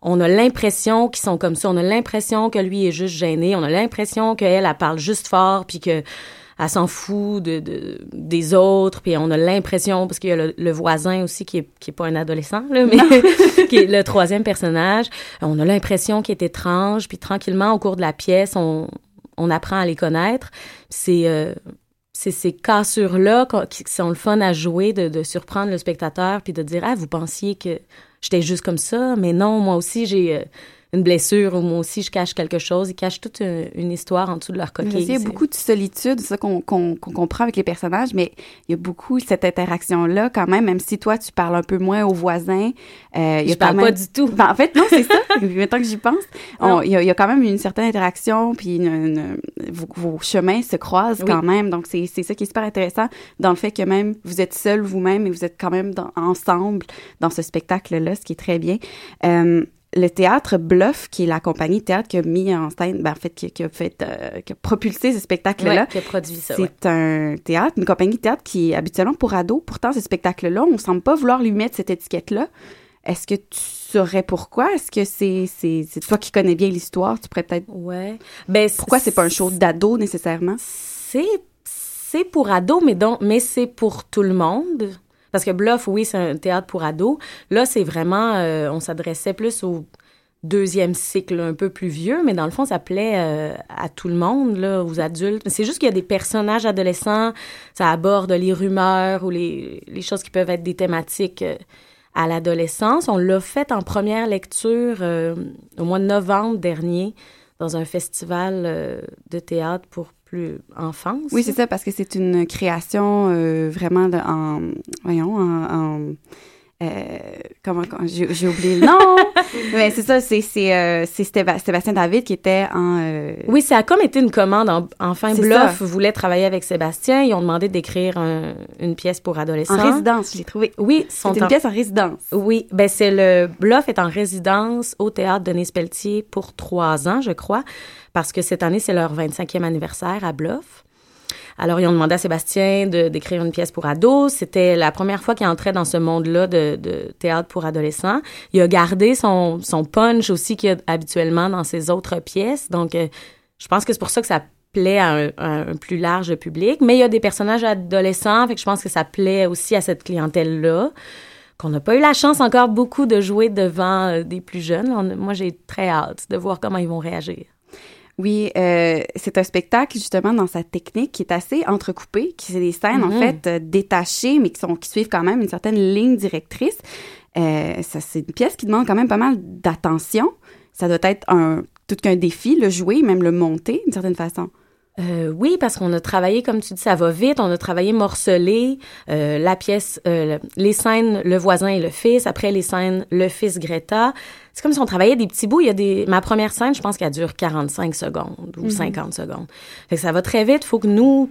On a l'impression qu'ils sont comme ça. On a l'impression que lui est juste gêné. On a l'impression qu'elle, elle parle juste fort, puis que elle s'en fout de, de- des autres. Puis on a l'impression, parce qu'il y a le, le voisin aussi qui est, qui est pas un adolescent, là, mais qui est le troisième personnage. On a l'impression qu'il est étrange. Puis tranquillement, au cours de la pièce, on, on apprend à les connaître. C'est euh, c'est ces cassures-là qui sont le fun à jouer, de, de surprendre le spectateur, puis de dire Ah, vous pensiez que j'étais juste comme ça, mais non, moi aussi j'ai euh, une blessure, ou moi aussi je cache quelque chose. Ils cachent toute une, une histoire en dessous de leur Il coquille. y a beaucoup de solitude, c'est ça qu'on qu'on qu'on comprend avec les personnages, mais il y a beaucoup cette interaction-là quand même, même si toi, tu parles un peu moins aux voisins. Euh, il y a Je parle même... pas du tout. Ben, en fait, non, c'est ça. Maintenant que j'y pense, on- il y, a- il y a quand même une certaine interaction, puis une- une- vos, vos chemins se croisent Oui. quand même. Donc, c'est c'est ça qui est super intéressant dans le fait que même vous êtes seul vous-même et vous êtes quand même dans- ensemble dans ce spectacle-là, ce qui est très bien. Euh, le théâtre Bluff, qui est la compagnie de théâtre qui a mis en scène, ben, en fait, qui, qui a fait, euh, qui a propulsé ce spectacle-là. Ouais, qui a produit ça, C'est ouais. un théâtre, une compagnie de théâtre qui est habituellement pour ados. Pourtant, ce spectacle-là, on semble pas vouloir lui mettre cette étiquette-là. Est-ce que tu saurais pourquoi? Est-ce que c'est, toi qui connais bien l'histoire? Tu pourrais peut-être. Ouais. Ben, pourquoi c'est pas un show d'ado nécessairement? C'est c'est pour ados, mais donc mais c'est pour tout le monde. Parce que Bluff, oui, c'est un théâtre pour ados. Là, c'est vraiment, euh, on s'adressait plus au deuxième cycle, un peu plus vieux, mais dans le fond, ça plaît euh, à tout le monde, là, aux adultes. C'est juste qu'il y a des personnages adolescents, ça aborde les rumeurs ou les, choses qui peuvent être des thématiques euh, à l'adolescence. On l'a fait en première lecture au mois de novembre dernier dans un festival de théâtre pour plus enfance. Oui, c'est ça, parce que c'est une création euh, vraiment de, en. Voyons, en. en euh, comment, j'ai j'ai oublié le nom mais c'est ça c'est c'est euh, Stéba- Sébastien David qui était en euh, Oui, ça a comme été une commande. En- enfin, Bluff ça. voulait travailler avec Sébastien. Ils ont demandé d'écrire un- une pièce pour adolescents. en résidence je l'ai trouvé Oui, c'est une en- pièce en résidence Oui, ben c'est le Bluff est en résidence au théâtre Denis Pelletier pour trois ans, je crois, parce que cette année c'est leur 25e anniversaire à Bluff. Alors ils ont demandé à Sébastien d'écrire une pièce pour ados. C'était la première fois qu'il entrait dans ce monde-là de, théâtre pour adolescents. Il a gardé son punch aussi qu'il a habituellement dans ses autres pièces. Donc euh, je pense que c'est pour ça que ça plaît à un, plus large public. Mais il y a des personnages adolescents, fait que je pense que ça plaît aussi à cette clientèle-là. qu'on n'a pas eu la chance encore beaucoup de jouer devant euh, des plus jeunes. Moi, j'ai très hâte de voir comment ils vont réagir. Oui, euh, c'est un spectacle justement dans sa technique qui est assez entrecoupé, qui c'est des scènes en Mhm. fait euh, détachées, mais qui sont qui suivent quand même une certaine ligne directrice. Euh, ça, c'est une pièce qui demande quand même pas mal d'attention. Ça doit être un tout qu'un défi, le jouer, même le monter d'une certaine façon. Euh, oui, parce qu'on a travaillé, comme tu dis, ça va vite. On a travaillé morcelé. euh, la pièce, euh, le- les scènes, le voisin et le fils. Après les scènes, le fils Greta. C'est comme si on travaillait des petits bouts. Il y a des, ma première scène, je pense qu'elle dure 45 secondes ou Mhm. 50 secondes. Fait que ça va très vite. Faut que nous,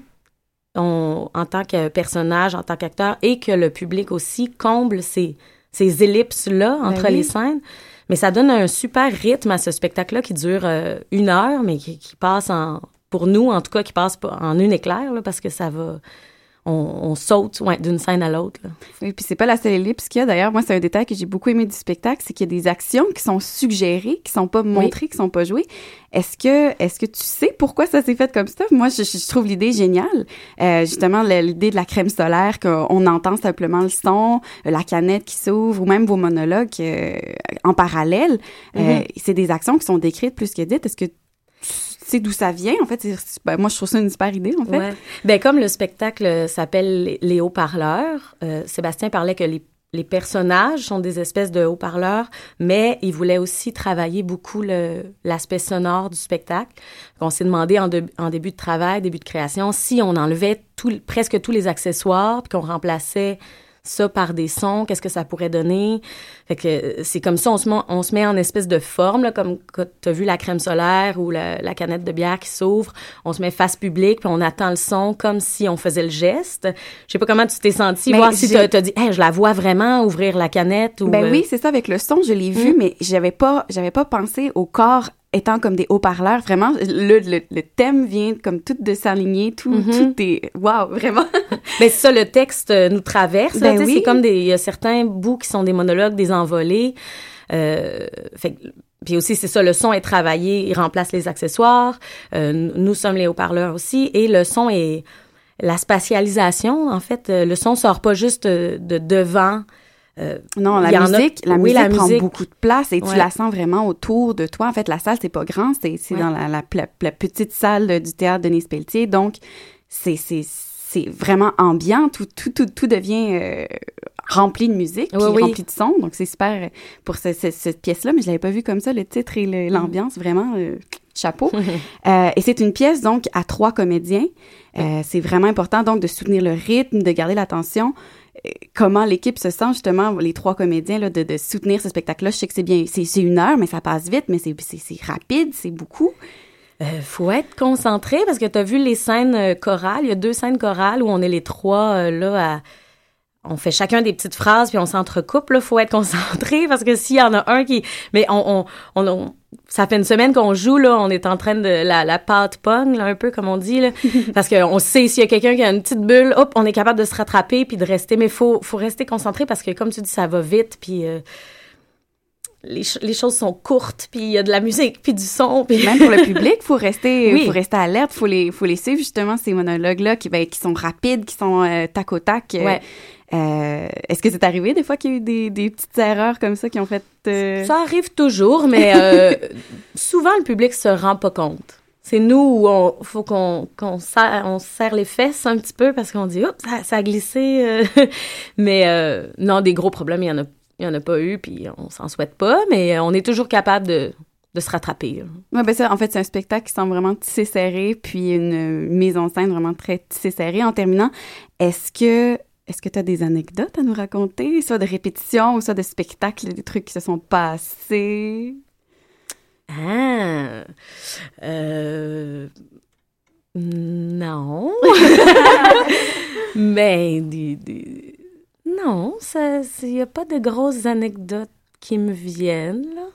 on, en tant que personnage, en tant qu'acteur, et que le public aussi comble ces, ces ellipses-là Ben entre oui. les scènes. Mais ça donne un super rythme à ce spectacle-là qui dure euh, une heure, mais qui, qui passe en, pour nous, en tout cas, qui passe pas en une éclair, là, parce que ça va, on, on saute ouais, d'une scène à l'autre. Oui, puis c'est pas la seule ellipse qu'il y a. D'ailleurs, moi, c'est un détail que j'ai beaucoup aimé du spectacle, c'est qu'il y a des actions qui sont suggérées, qui sont pas montrées, qui sont pas jouées. Est-ce que, est-ce que tu sais pourquoi ça s'est fait comme ça? Moi, je, je trouve l'idée géniale. Euh, justement, l'idée de la crème solaire, qu'on entend simplement le son, la canette qui s'ouvre, ou même vos monologues euh, en parallèle. Euh, Mhm. c'est des actions qui sont décrites plus que dites. Est-ce que sais d'où ça vient? En fait, ben, moi, je trouve ça une super idée, en fait. Ben, comme le spectacle s'appelle Les- haut-parleurs, euh, Sébastien parlait que les, les personnages sont des espèces de haut-parleurs, mais il voulait aussi travailler beaucoup l'aspect sonore du spectacle. On s'est demandé en, de- en début de travail, début de création, si on enlevait tout- presque tous les accessoires, puis qu'on remplaçait ça par des sons, qu'est-ce que ça pourrait donner? Fait que euh, c'est comme ça, on se, met, on se met en espèce de forme, là, comme tu as vu la crème solaire ou la, la canette de bière qui s'ouvre. On se met face publique, puis on attend le son comme si on faisait le geste. Je sais pas comment tu t'es senti, Mais voir si tu as dit, hey, je la vois vraiment ouvrir la canette. Ou, Ben euh, oui, c'est ça avec le son, je l'ai vu, Mm. mais j'avais pas, j'avais pas pensé au corps étant comme des haut-parleurs. Vraiment, le, le, le thème vient comme tout de s'aligner, tout, Mhm. tout est, waouh, vraiment. Ben, c'est ça, le texte euh, nous traverse. Ben oui. C'est comme des, il y a certains bouts qui sont des monologues, des envolées. Euh, fait puis aussi, c'est ça, le son est travaillé, il remplace les accessoires. Euh, nous sommes les haut-parleurs aussi. Et le son est la spatialisation, en fait. le son sort pas juste de devant. Euh, Non, la a- musique, la oui, musique la prend musique. beaucoup de place et tu la sens vraiment autour de toi. En fait, la salle, c'est pas grand, c'est Ouais. dans la, la, la- la petite salle du théâtre Denise Pelletier. Donc, c'est c'est c'est vraiment ambiant. Tout, tout, tout, tout devient euh, rempli de musique, puis Oui, oui. rempli de son. Donc, c'est super pour ce- ce- cette pièce-là, mais je l'avais pas vu comme ça, le titre et le- l'ambiance, vraiment, euh, chapeau. Euh, et c'est une pièce, donc, à trois comédiens. Euh, c'est vraiment important, donc, de soutenir le rythme, de garder l'attention. Comment l'équipe se sent, justement, les trois comédiens, là, de, soutenir ce spectacle-là. Je sais que c'est bien, c'est une heure, mais ça passe vite, mais c'est rapide, c'est beaucoup. Euh, faut être concentré parce que tu as vu les scènes euh, chorales. Il y a deux scènes chorales où on est les trois euh, là à. On fait chacun des petites phrases puis on s'entrecoupe. Là, faut être concentré parce que s'il y en a un qui. Mais on, on, on, on- ça fait une semaine qu'on joue là. On est en train de la, la pâte pogne là, un peu comme on dit là, parce qu'on sait s'il y a quelqu'un qui a une petite bulle, hop, on est capable de se rattraper puis de rester. Mais faut faut rester concentré parce que comme tu dis, ça va vite puis. euh, les, ch- les choses sont courtes, puis il y a de la musique, puis du son. Puis... Même pour le public, faut rester, Oui. faut rester alerte, faut les, faut les suivre justement ces monologues-là qui, ben, qui sont rapides, qui sont euh, tac au tac. Euh, Ouais. euh, Est-ce que c'est arrivé des fois qu'il y a eu des, des petites erreurs comme ça qui ont fait euh, Ça arrive toujours, mais souvent le public se rend pas compte. C'est nous où on faut qu'on qu'on serre, on serre les fesses un petit peu parce qu'on dit oups ça, ça a glissé mais non des gros problèmes il y en a il y en a pas eu puis on s'en souhaite pas mais on est toujours capable de, de se rattraper. Ouais, ben ça, en fait, c'est un spectacle qui semble vraiment tissé serré, puis une euh, mise en scène vraiment très tissé serré. En terminant, est-ce que est-ce que tu as des anecdotes à nous raconter, soit de répétition ou soit de spectacles, des trucs qui se sont passés? Ah euh, non mais des, des- non il y a pas de grosses anecdotes qui me viennent là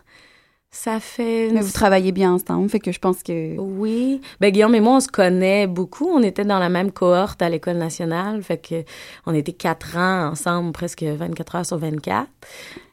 Ça fait... Mais vous travaillez bien ensemble, fait que je pense que... Oui. Ben, Guillaume et moi, on se connaît beaucoup. On était dans la même cohorte à l'École nationale. Fait que on était quatre ans ensemble, presque 24 heures sur 24.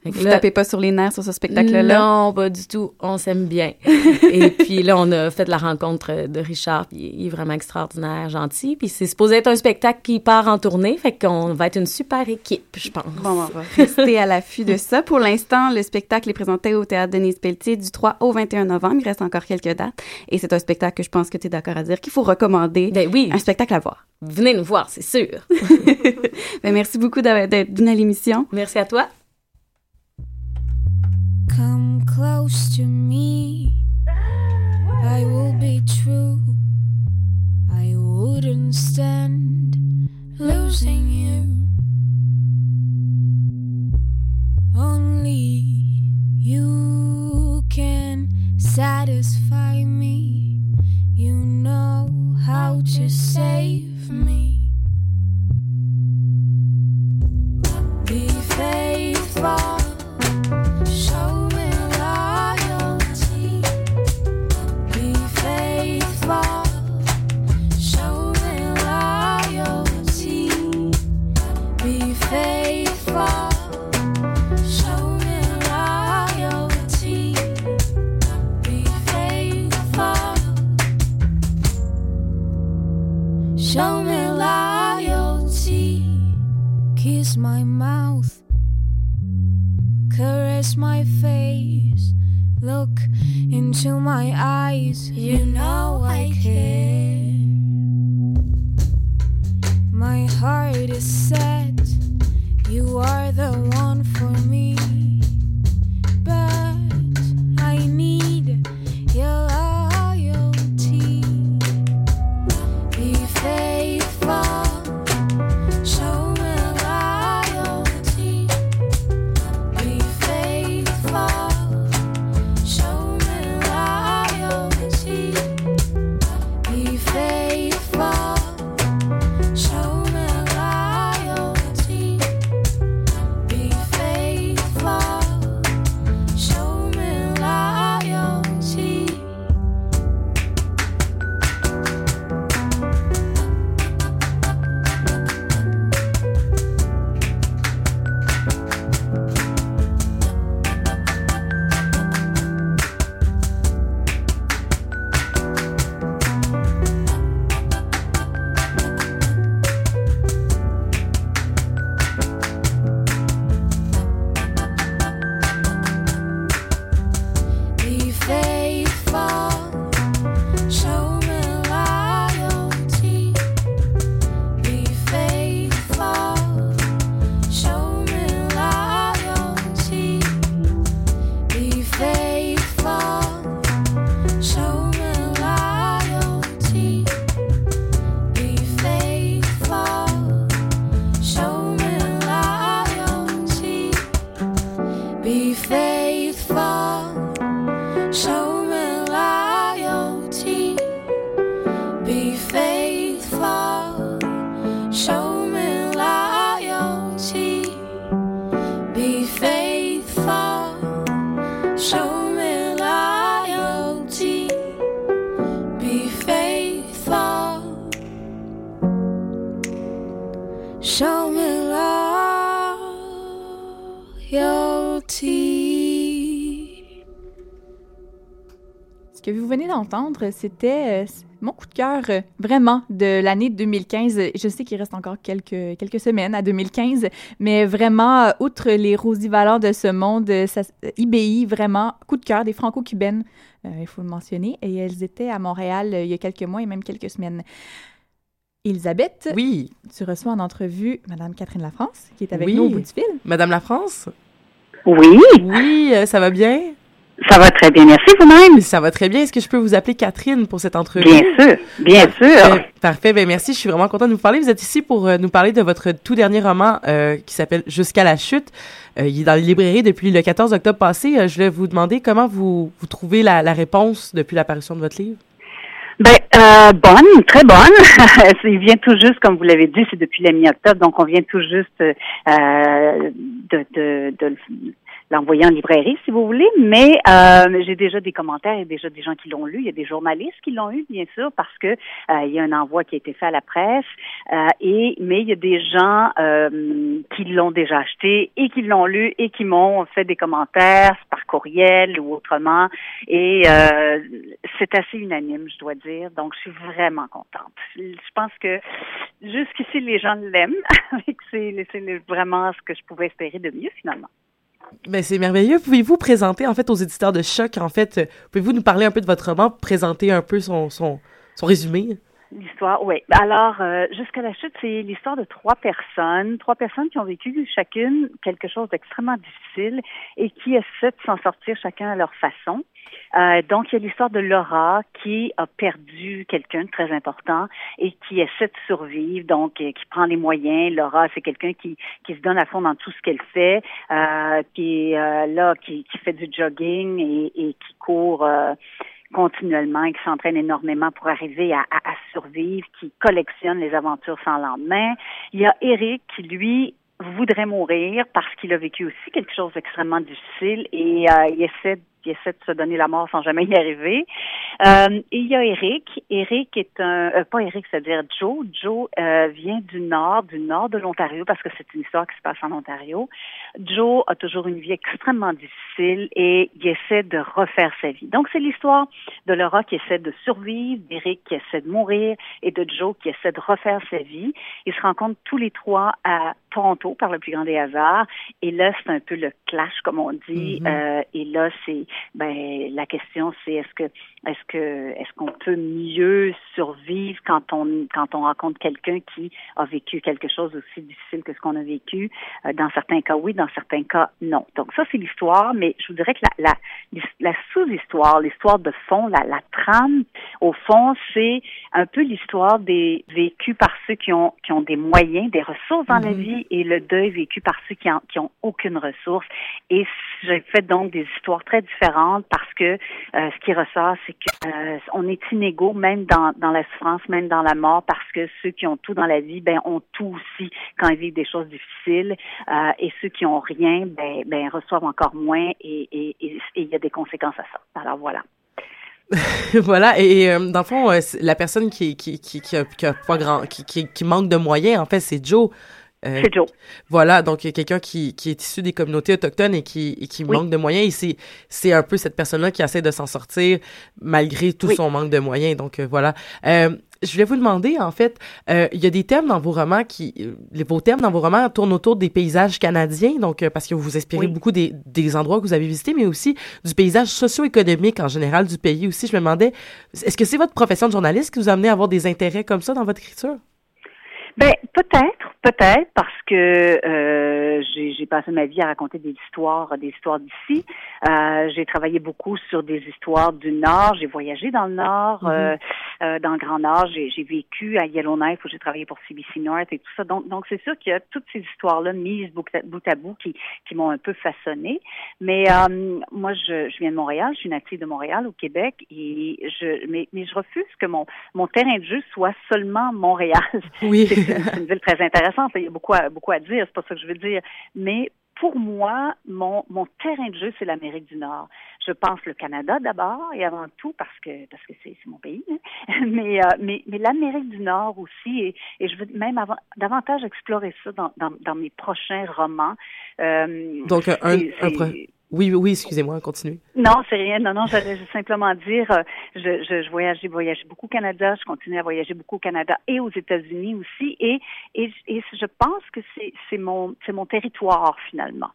Fait que Vous là- tapez pas sur les nerfs sur ce spectacle-là? Non, pas du tout. On s'aime bien. et puis là, on a fait la rencontre de Richard. Puis il est vraiment extraordinaire, gentil. Puis c'est supposé être un spectacle qui part en tournée. Fait qu'on va être une super équipe, je pense. Bon, on va rester à l'affût de ça. Pour l'instant, le spectacle est présenté au Théâtre Denise Pelletier du 3 au 21 novembre. Il reste encore quelques dates. Et c'est un spectacle que je pense que tu es d'accord à dire qu'il faut recommander. Ben oui. Un spectacle à voir. Venez nous voir, c'est sûr. Ben, merci beaucoup d'avoir- d'être venu à l'émission. Merci à toi. Come close to me. C'était euh, mon coup de cœur euh, vraiment de l'année 2015. Je sais qu'il reste encore quelques, quelques semaines à 2015, mais vraiment, euh, outre les Rosie Valor de ce monde, ça- IBI, vraiment, coup de cœur des franco-cubaines, euh, il faut le mentionner, et elles étaient à Montréal il y a quelques mois et même quelques semaines. Elisabeth, oui. tu reçois en entrevue Madame Catherine Lafrance, qui est avec Oui. nous au bout du fil. Madame la France? Oui. Oui, ça va bien? Ça va très bien, merci vous-même. Ça va très bien. Est-ce que je peux vous appeler Catherine pour cette entrevue? Bien sûr, bien sûr. Parfait, Parfait. Ben, merci. Je suis vraiment contente de vous parler. Vous êtes ici pour euh, nous parler de votre tout dernier roman euh, qui s'appelle Jusqu'à la chute. Euh, il est dans les librairies depuis le 14 octobre passé. Euh, je voulais vous demander comment vous, vous trouvez la, la réponse depuis l'apparition de votre livre. Ben, euh, bonne, très bonne. il vient tout juste, comme vous l'avez dit, c'est depuis la mi-octobre, donc on vient tout juste euh, de, de, de, l'envoyer en librairie, si vous voulez. Mais euh, j'ai déjà des commentaires, il y a déjà des gens qui l'ont lu, il y a des journalistes qui l'ont eu, bien sûr, parce que euh, il y a un envoi qui a été fait à la presse. Euh, et mais il y a des gens euh, qui l'ont déjà acheté et qui l'ont lu et qui m'ont fait des commentaires par courriel ou autrement. Et euh, c'est assez unanime, je dois dire. Donc, je suis vraiment contente. Je pense que jusqu'ici, les gens l'aiment. c'est vraiment ce que je pouvais espérer de mieux, finalement. Ben, c'est merveilleux. Pouvez-vous présenter, en fait, aux éditeurs de Choc, en fait, euh, pouvez-vous nous parler un peu de votre roman, présenter un peu son résumé? L'histoire, oui. Alors, euh, jusqu'à la chute, c'est l'histoire de trois personnes, trois personnes qui ont vécu chacune quelque chose d'extrêmement difficile et qui essaient de s'en sortir chacun à leur façon. Euh, donc, il y a l'histoire de Laura qui a perdu quelqu'un de très important et qui essaie de survivre, donc euh, qui prend les moyens. Laura, c'est quelqu'un qui, qui se donne à fond dans tout ce qu'elle fait, euh, euh, là, qui, qui fait du jogging et, et qui court euh, continuellement et qui s'entraîne énormément pour arriver à, à, à survivre, qui collectionne les aventures sans lendemain. Il y a Eric qui, lui, voudrait mourir parce qu'il a vécu aussi quelque chose d'extrêmement difficile et euh, il essaie il essaie de se donner la mort sans jamais y arriver. Euh, et il y a Eric. Eric est un, euh, pas Eric, c'est-à-dire Joe. Joe euh, vient du nord, du nord de l'Ontario, parce que c'est une histoire qui se passe en Ontario. Joe a toujours une vie extrêmement difficile et il essaie de refaire sa vie. Donc c'est l'histoire de Laura qui essaie de survivre, d'Eric qui essaie de mourir et de Joe qui essaie de refaire sa vie. Ils se rencontrent tous les trois à Toronto par le plus grand des hasards. Et là, c'est un peu le clash, comme on dit. Mhm. Euh, et là, c'est ben la question, c'est est-ce que est-ce que est-ce qu'on peut mieux survivre quand on quand on rencontre quelqu'un qui a vécu quelque chose aussi difficile que ce qu'on a vécu? Euh, dans certains cas, oui, dans certains cas, non. Donc ça, c'est l'histoire, mais je vous dirais que la la, la sous-histoire, l'histoire de fond, la, la trame, au fond, c'est un peu l'histoire des vécus par ceux qui ont qui ont des moyens, des ressources dans la Mhm. vie et le deuil vécu par ceux qui, qui ont aucune ressource. Et j'ai fait donc des histoires très différentes parce que euh, ce qui ressort, c'est que euh, est inégaux même dans, la souffrance, même dans la mort, parce que ceux qui ont tout dans la vie, ben ont tout aussi quand ils vivent des choses difficiles, euh, et ceux qui ont rien, ben, ben reçoivent encore moins, et il y a des conséquences à ça. Alors voilà. voilà, et, dans le fond, la personne qui, qui, qui, qui manque de moyens, en fait, c'est Joe. Euh, C'est Joe. Voilà, donc il y a quelqu'un qui, qui est issu des communautés autochtones et qui, et qui Oui. manque de moyens. Et c'est, un peu cette personne-là qui essaie de s'en sortir malgré tout Oui. son manque de moyens. Donc euh, voilà. Euh, je voulais vous demander, en fait, euh, il y a des thèmes dans vos romans qui... euh, Les, vos thèmes dans vos romans tournent autour des paysages canadiens, donc euh, parce que vous vous inspirez Oui. beaucoup des, des endroits que vous avez visités, mais aussi du paysage socio-économique en général du pays aussi. Je me demandais, est-ce que c'est votre profession de journaliste qui vous a amené à avoir des intérêts comme ça dans votre écriture? Ben peut-être, peut-être parce que euh, j'ai passé ma vie à raconter des histoires, des histoires d'ici. Euh, j'ai travaillé beaucoup sur des histoires du Nord. J'ai voyagé dans le Nord, Mhm. euh, euh, dans le Grand Nord. J'ai vécu à Yellowknife où j'ai travaillé pour CBC North et tout ça. Donc, donc c'est sûr qu'il y a toutes ces histoires-là mises bout à bout, à bout qui, qui m'ont un peu façonné. Mais euh, moi, je, je viens de Montréal. Je suis native de Montréal, au Québec, et je, mais, mais je refuse que mon mon terrain de jeu soit seulement Montréal. Oui. C'est une, c'est une ville très intéressante. Il y a beaucoup à, beaucoup à dire. C'est pas ça que je veux dire. Mais pour moi, mon, mon terrain de jeu, c'est l'Amérique du Nord. Je pense le Canada d'abord et avant tout parce que parce que c'est c'est mon pays. hein. Mais, euh, mais mais l'Amérique du Nord aussi et, et je veux même avant, davantage explorer ça dans, dans, dans mes prochains romans. Euh, Donc, un, un, Oui, oui, excusez-moi, continuez. non, c'est rien. Non, non, j'allais simplement dire, euh, je, je, je voyage, j'ai voyagé beaucoup au Canada, je continue à voyager beaucoup au Canada et aux États-Unis aussi, et, et, et je pense que c'est, c'est mon, c'est mon territoire finalement.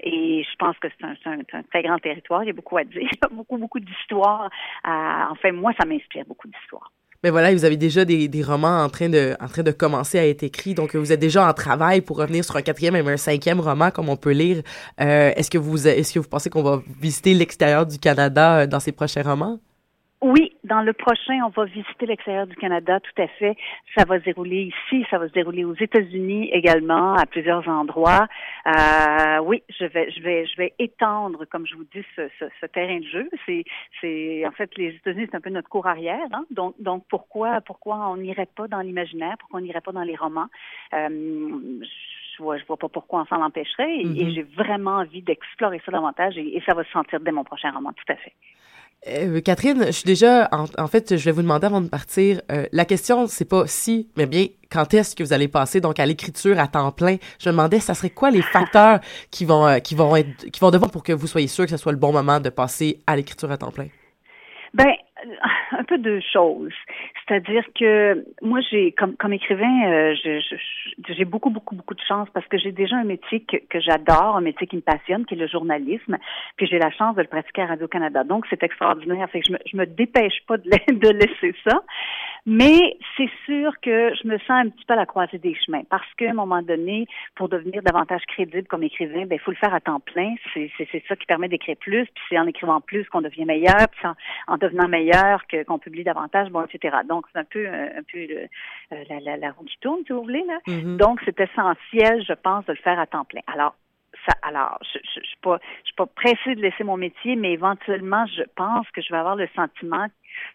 Et je pense que c'est un, c'est un, très grand territoire. Il y a beaucoup à dire, beaucoup, beaucoup d'histoires. à- enfin, moi, ça m'inspire beaucoup d'histoires. Mais voilà, vous avez déjà des, des romans en train, de, en train de commencer à être écrits, donc vous êtes déjà en travail pour revenir sur un quatrième et un cinquième roman, comme on peut lire. Euh, est-ce que vous est-ce que vous pensez qu'on va visiter l'extérieur du Canada euh, dans ces prochains romans? Oui, dans le prochain, on va visiter l'extérieur du Canada, tout à fait. Ça va se dérouler ici, ça va se dérouler aux États-Unis également, à plusieurs endroits. Euh, oui, je vais, je vais, je vais étendre, comme je vous dis, ce, ce, ce terrain de jeu. C'est, c'est, en fait, les États-Unis, c'est un peu notre cour arrière. Hein? Donc, donc, pourquoi, pourquoi on n'irait pas dans l'imaginaire, pourquoi on n'irait pas dans les romans? Euh, je vois, je vois pas pourquoi on s'en empêcherait. Et, Mhm. et j'ai vraiment envie d'explorer ça davantage et, et ça va se sentir dès mon prochain roman, tout à fait. Euh, Catherine, je suis déjà, en, en fait, je vais vous demander avant de partir, euh, la question, c'est pas si, mais bien quand est-ce que vous allez passer donc à l'écriture à temps plein? Je me demandais, ça serait quoi les facteurs qui vont, euh, qui vont être, qui vont devoir pour que vous soyez sûr que ce soit le bon moment de passer à l'écriture à temps plein? Ben, un peu deux choses. C'est-à-dire que moi, j'ai comme comme écrivain, euh, j'ai beaucoup beaucoup beaucoup de chance parce que j'ai déjà un métier que, que j'adore, un métier qui me passionne, qui est le journalisme. Puis j'ai la chance de le pratiquer à Radio Canada, donc c'est extraordinaire. Fait que je me, je me dépêche pas de laisser ça. Mais c'est sûr que je me sens un petit peu à la croisée des chemins parce qu'à un moment donné, pour devenir davantage crédible comme écrivain, ben il faut le faire à temps plein. C'est c'est- c'est ça qui permet d'écrire plus, puis c'est en écrivant plus qu'on devient meilleur, puis en, en devenant meilleur qu'on publie davantage, bon, etc. Donc c'est un peu un peu le- euh, la, la, la roue qui tourne, si vous voulez là. Mhm. Donc c'est essentiel, je pense, de le faire à temps plein. Alors alors, je, je, je suis pas, je suis pas pressée de laisser mon métier, mais éventuellement, je pense que je vais avoir le sentiment,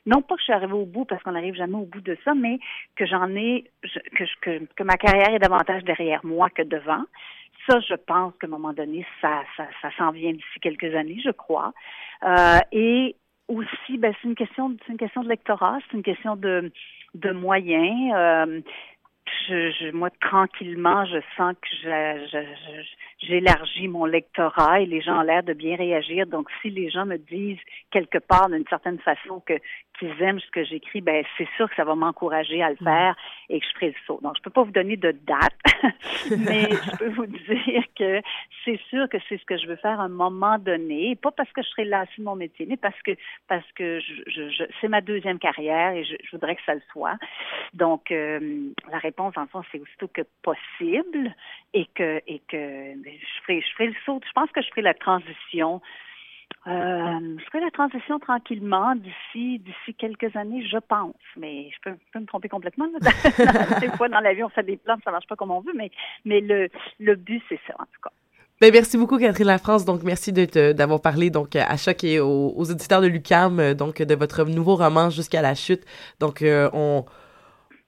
non pas que je suis arrivée au bout, parce qu'on n'arrive jamais au bout de ça, mais que j'en ai, que, que, que ma carrière est davantage derrière moi que devant. Ça, je pense qu'à un moment donné, ça, ça, ça s'en vient d'ici quelques années, je crois. Euh, et aussi, ben, c'est une question, c'est une question de lectorat, c'est une question de, de moyens. Euh, je, je- moi, tranquillement, je sens que j'élargis mon lectorat et les gens ont l'air de bien réagir. Donc, si les gens me disent quelque part, d'une certaine façon, que qu'ils aiment ce que j'écris, ben c'est sûr que ça va m'encourager à le faire et que je ferai le saut. Donc, je peux pas vous donner de date, mais je peux vous dire que c'est sûr que c'est ce que je veux faire à un moment donné, pas parce que je serai lassée de mon métier, mais parce que parce que je, je, je- c'est ma deuxième carrière et je, je voudrais que ça le soit. Donc, euh, la réponse, en fond, c'est aussitôt que possible et que et que ben, je ferai je ferai le saut. Je pense que je ferai la transition. Euh, je ferai la transition tranquillement d'ici d'ici quelques années, je pense. Mais je peux, je peux me tromper complètement. Des fois, dans la vie, on fait des plans, ça marche pas comme on veut, mais mais le le but, c'est ça en tout cas. Ben, merci beaucoup, Catherine Lafrance. Donc, merci d'avoir parlé donc à Choc et aux, aux auditeurs de l'UCAM, euh, donc de votre nouveau roman Jusqu'à la chute. Donc, euh, on,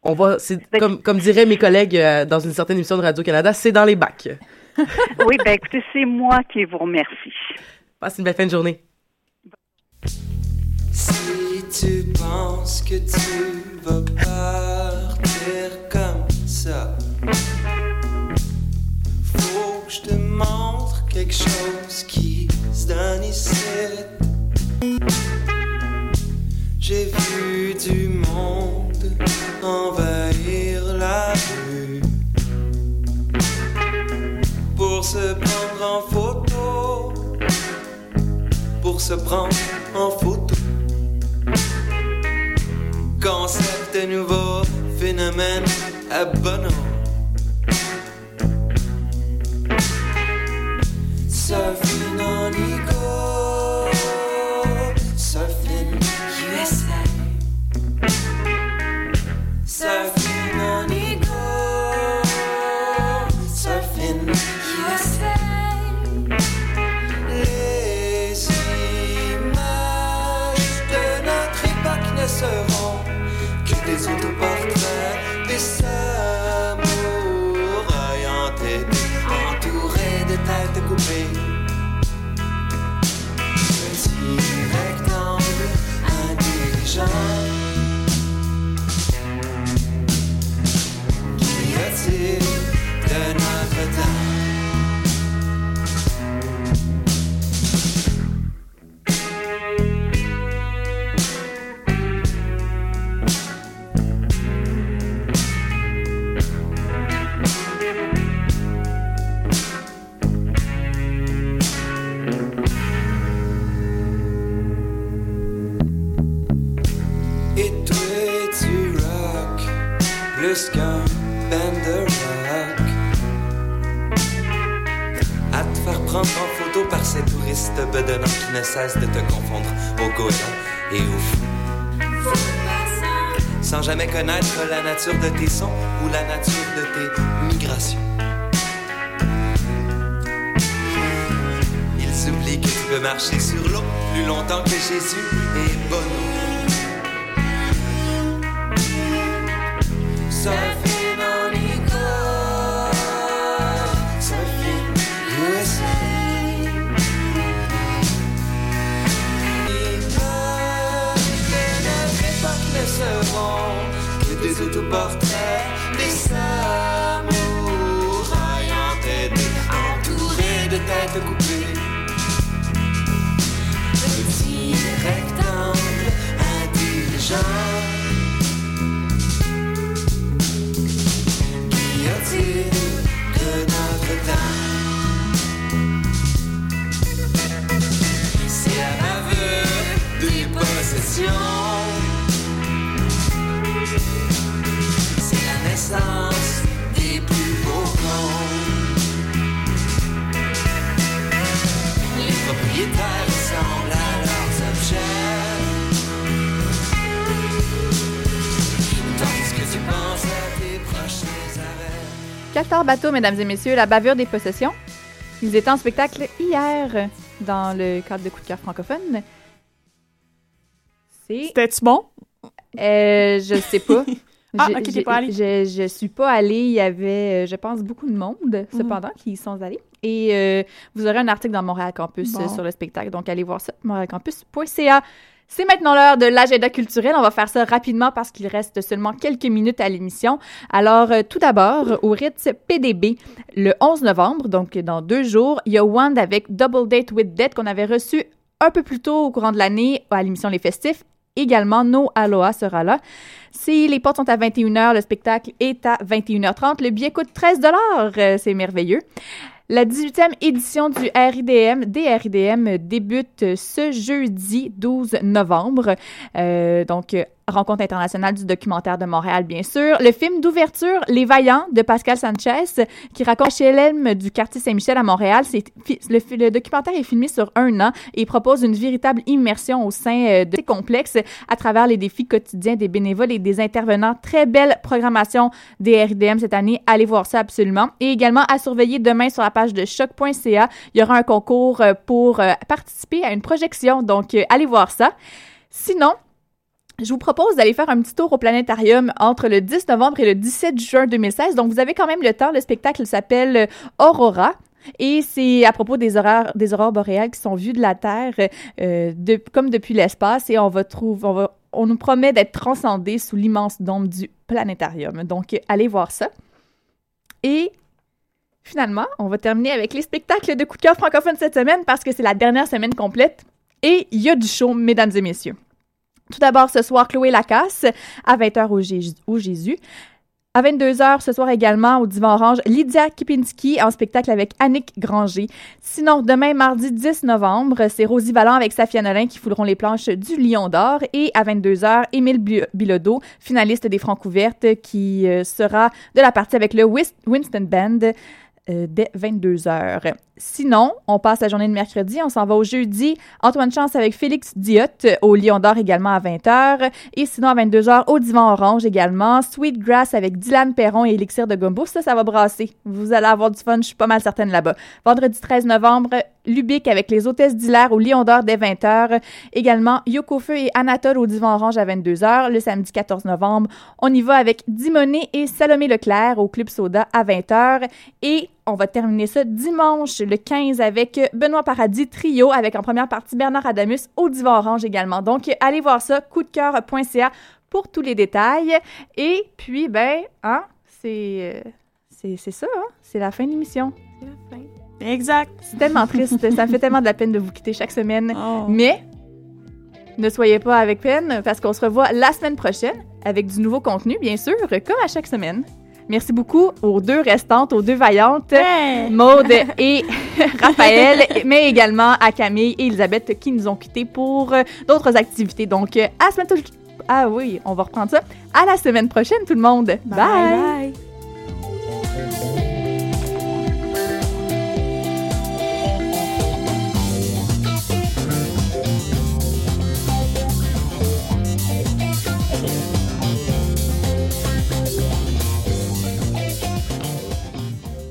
on va, c'est comme, comme diraient mes collègues euh, dans une certaine émission de Radio-Canada, c'est dans les bacs. oui, ben écoutez, c'est moi qui vous remercie. Passe une belle fin de journée. Si tu penses que tu vas partir comme ça, faut que je te montre quelque chose qui se donne ici. J'ai vu du monde envahir la rue pour se prendre en photo, pour se prendre en photo. Concept de nouveau phénomène à Bono. Surfing connaître la nature de tes sons ou la nature de tes migrations. Ils oublient que tu peux marcher sur l'eau plus longtemps que Jésus et Bono des autoportraits, des samouraïs entêtés, entourés de têtes coupées. Petit rectangle intelligent. A-t-il de notre temps? C'est la bavure des possessions. Qatar Bateau, mesdames et messieurs, la bavure des possessions. Ils étaient en spectacle hier dans le cadre de Coup de cœur francophone. C'est... C'était-tu bon? Euh, je sais pas. Ah, Je- ok, t'es pas allée. Je, je suis pas allée. Il y avait, euh, je pense, beaucoup de monde, Mhm. cependant, qui y sont allés. Et euh, vous aurez un article dans Montréal Campus Bon. euh, sur le spectacle. Donc, allez voir ça, montréalcampus.ca. C'est maintenant l'heure de l'agenda culturel. On va faire ça rapidement parce qu'il reste seulement quelques minutes à l'émission. Alors, euh, tout d'abord, au Ritz PDB, le 11 novembre, donc dans deux jours, il y a Wand avec Double Date with Dead qu'on avait reçu un peu plus tôt au courant de l'année à l'émission Les Festifs. Également, No Aloha sera là. Si les portes sont à 21h, le spectacle est à 21h30. Le billet coûte 13 euh, C'est merveilleux. La 18e édition du RIDM, des RIDM, débute ce jeudi 12 novembre. Euh, donc, euh, rencontre internationale du documentaire de Montréal, bien sûr. Le film d'ouverture, Les Vaillants, de Pascal Sanchez, qui raconte HLM du quartier Saint-Michel à Montréal. C'est le, documentaire est filmé sur un an et propose une véritable immersion au sein euh, de ces complexes à travers les défis quotidiens des bénévoles et des intervenants. Très belle programmation des RIDM cette année. Allez voir ça absolument. Et également à surveiller demain sur la page de choc.ca. Il y aura un concours euh, pour euh, participer à une projection. Donc, allez voir ça. Sinon, je vous propose d'aller faire un petit tour au planétarium entre le 10 novembre et le 17 juin 2016. Donc, vous avez quand même le temps. Le spectacle s'appelle euh, Aurora. Et c'est à propos des aurores, boréales qui sont vues de la Terre euh, comme depuis l'espace. Et on va trouver, on, on nous promet d'être transcendés sous l'immense dôme du planétarium. Donc, allez voir ça. Et finalement, on va terminer avec les spectacles de coup de cœur francophone cette semaine parce que c'est la dernière semaine complète. Et il y a du show, mesdames et messieurs. Tout d'abord, ce soir, Chloé Lacasse, à 20h au, Jésus. À 22h, ce soir également, au Divan Orange, Lydia Kipinski en spectacle avec Annick Granger. Sinon, demain, mardi 10 novembre, c'est Rosie Vallant avec Safia Nolin qui fouleront les planches du Lion d'Or. Et à 22h, Émile Bi- Bilodeau, finaliste des Francs ouvertes, qui euh, sera de la partie avec le Winston Band euh, dès 22h. Sinon, on passe la journée de mercredi, on s'en va au jeudi. Antoine Chance avec Félix Diotte au Lion d'Or également à 20h. Et sinon, à 22h, au Divan Orange également. Sweet Grass avec Dylan Perron et Elixir de Gumbo. Ça, ça va brasser. Vous allez avoir du fun, je suis pas mal certaine là-bas. Vendredi 13 novembre, Lubic avec les hôtesses d'Hilaire au Lion d'Or dès 20h. Également, Yoko Feu et Anatole au Divan Orange à 22h. Le samedi 14 novembre, on y va avec Dimoné et Salomé Leclerc au Club Soda à 20h. Et on va terminer ça dimanche, le 15, avec Benoît Paradis Trio, avec en première partie Bernard Adamus au Divan Orange également. Donc, allez voir ça, coupdecoeur.ca pour tous les détails. Et puis, ben, hein, c'est, euh, c'est, c'est ça, hein, c'est la fin de l'émission. C'est la fin. Exact. C'est tellement triste, ça me fait tellement de la peine de vous quitter chaque semaine. Mais ne soyez pas avec peine parce qu'on se revoit la semaine prochaine avec du nouveau contenu, bien sûr, comme à chaque semaine. Merci beaucoup aux deux restantes, aux deux vaillantes, Maude et Raphaël, mais également à Camille et Elisabeth qui nous ont quittés pour euh, d'autres activités. Donc, euh, à la semaine... Ah oui, on va reprendre ça. À la semaine prochaine, tout le monde. bye. bye.